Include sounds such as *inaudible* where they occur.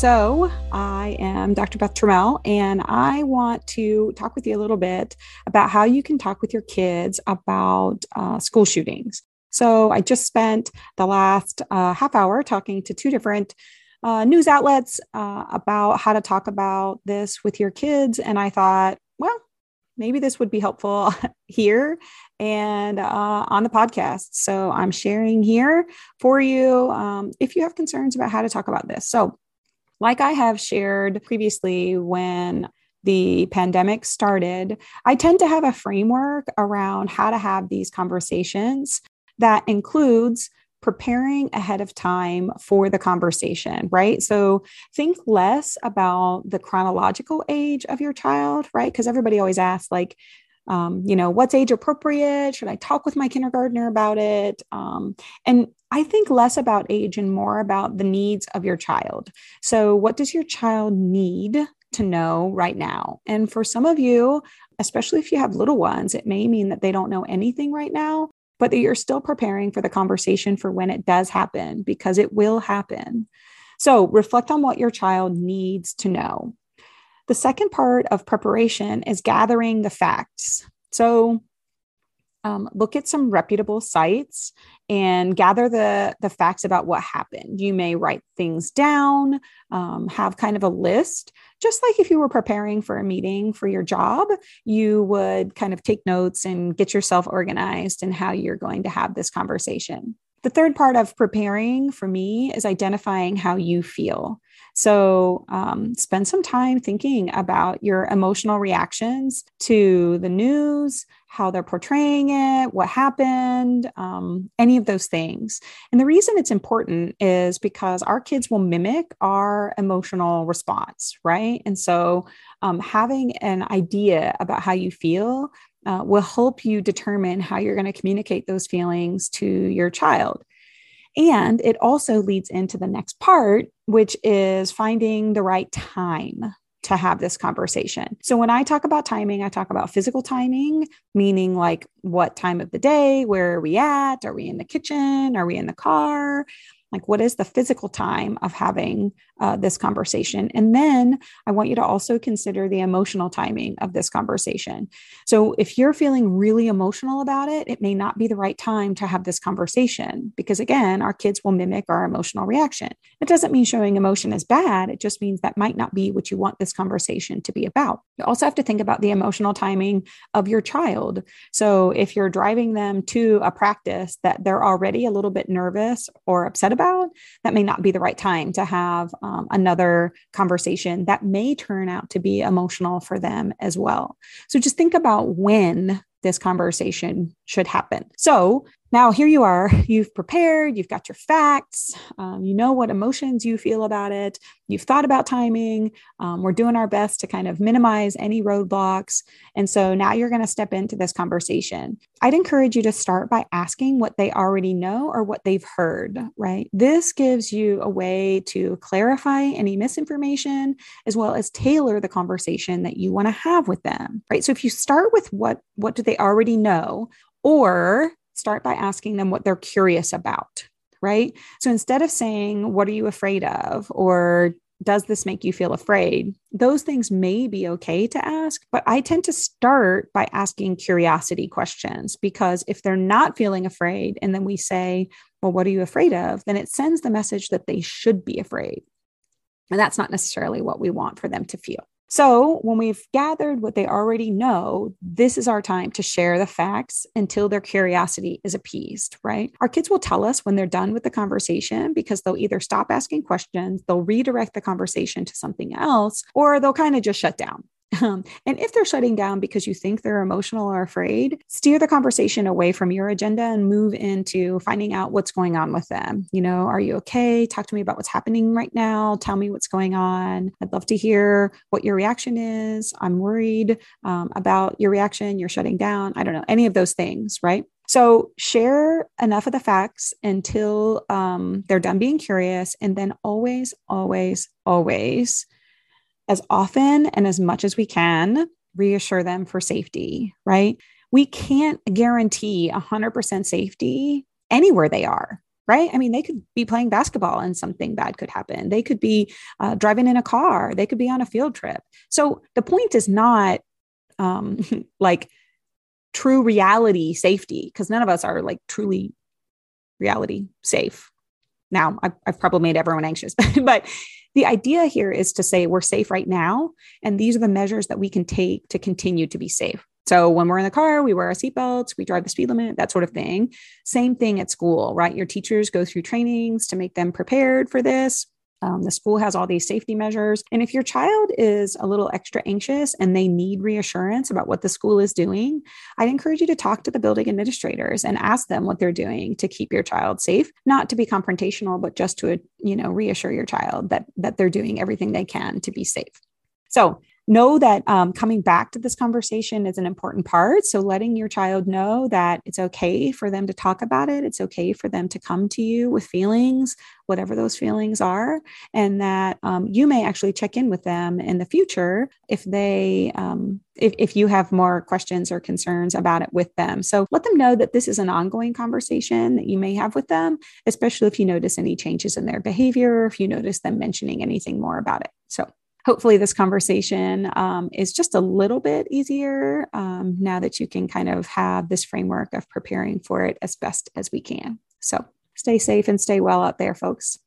So, I am Dr. Beth Trammell, and I want to talk with you a little bit about how you can talk with your kids about uh, school shootings. So, I just spent the last uh, half hour talking to two different uh, news outlets uh, about how to talk about this with your kids. And I thought, well, maybe this would be helpful *laughs* here and uh, on the podcast. So I'm sharing here for you um, if you have concerns about how to talk about this. So, like I have shared previously when the pandemic started, I tend to have a framework around how to have these conversations that includes preparing ahead of time for the conversation, right? So think less about the chronological age of your child, right? Because everybody always asks, like, um, you know, what's age appropriate? Should I talk with my kindergartner about it? Um, and I think less about age and more about the needs of your child. So, what does your child need to know right now? And for some of you, especially if you have little ones, it may mean that they don't know anything right now, but that you're still preparing for the conversation for when it does happen, because it will happen. So, reflect on what your child needs to know. The second part of preparation is gathering the facts. So, um, look at some reputable sites and gather the, the facts about what happened. You may write things down, um, have kind of a list, just like if you were preparing for a meeting for your job, you would kind of take notes and get yourself organized and how you're going to have this conversation. The third part of preparing for me is identifying how you feel. So, um, spend some time thinking about your emotional reactions to the news, how they're portraying it, what happened, um, any of those things. And the reason it's important is because our kids will mimic our emotional response, right? And so, um, having an idea about how you feel uh, will help you determine how you're going to communicate those feelings to your child. And it also leads into the next part, which is finding the right time to have this conversation. So when I talk about timing, I talk about physical timing, meaning like what time of the day, where are we at? Are we in the kitchen? Are we in the car? Like, what is the physical time of having uh, this conversation? And then I want you to also consider the emotional timing of this conversation. So, if you're feeling really emotional about it, it may not be the right time to have this conversation because, again, our kids will mimic our emotional reaction. It doesn't mean showing emotion is bad. It just means that might not be what you want this conversation to be about. You also have to think about the emotional timing of your child. So, if you're driving them to a practice that they're already a little bit nervous or upset about, about, that may not be the right time to have um, another conversation that may turn out to be emotional for them as well. So just think about when this conversation should happen. So now here you are, you've prepared, you've got your facts, um, you know what emotions you feel about it, you've thought about timing. Um, we're doing our best to kind of minimize any roadblocks. And so now you're going to step into this conversation. I'd encourage you to start by asking what they already know or what they've heard, right? This gives you a way to clarify any misinformation as well as tailor the conversation that you want to have with them, right? So if you start with what what do they already know or start by asking them what they're curious about, right? So instead of saying, What are you afraid of? or does this make you feel afraid? Those things may be okay to ask, but I tend to start by asking curiosity questions because if they're not feeling afraid and then we say, Well, what are you afraid of? then it sends the message that they should be afraid. And that's not necessarily what we want for them to feel. So, when we've gathered what they already know, this is our time to share the facts until their curiosity is appeased, right? Our kids will tell us when they're done with the conversation because they'll either stop asking questions, they'll redirect the conversation to something else, or they'll kind of just shut down. Um, and if they're shutting down because you think they're emotional or afraid, steer the conversation away from your agenda and move into finding out what's going on with them. You know, are you okay? Talk to me about what's happening right now. Tell me what's going on. I'd love to hear what your reaction is. I'm worried um, about your reaction. You're shutting down. I don't know, any of those things, right? So share enough of the facts until um, they're done being curious. And then always, always, always as often and as much as we can, reassure them for safety, right? We can't guarantee 100% safety anywhere they are, right? I mean, they could be playing basketball and something bad could happen. They could be uh, driving in a car. They could be on a field trip. So the point is not um, *laughs* like true reality safety, because none of us are like truly reality safe. Now, I've, I've probably made everyone anxious, *laughs* but the idea here is to say we're safe right now. And these are the measures that we can take to continue to be safe. So when we're in the car, we wear our seatbelts, we drive the speed limit, that sort of thing. Same thing at school, right? Your teachers go through trainings to make them prepared for this. Um, the school has all these safety measures. And if your child is a little extra anxious and they need reassurance about what the school is doing, I'd encourage you to talk to the building administrators and ask them what they're doing to keep your child safe, not to be confrontational, but just to, you know, reassure your child that that they're doing everything they can to be safe. So know that um, coming back to this conversation is an important part. So, letting your child know that it's okay for them to talk about it, it's okay for them to come to you with feelings, whatever those feelings are, and that um, you may actually check in with them in the future if they, um, if, if you have more questions or concerns about it with them. So, let them know that this is an ongoing conversation that you may have with them, especially if you notice any changes in their behavior, if you notice them mentioning anything more about it. So, hopefully this conversation um, is just a little bit easier um, now that you can kind of have this framework of preparing for it as best as we can. So stay safe and stay well out there, folks.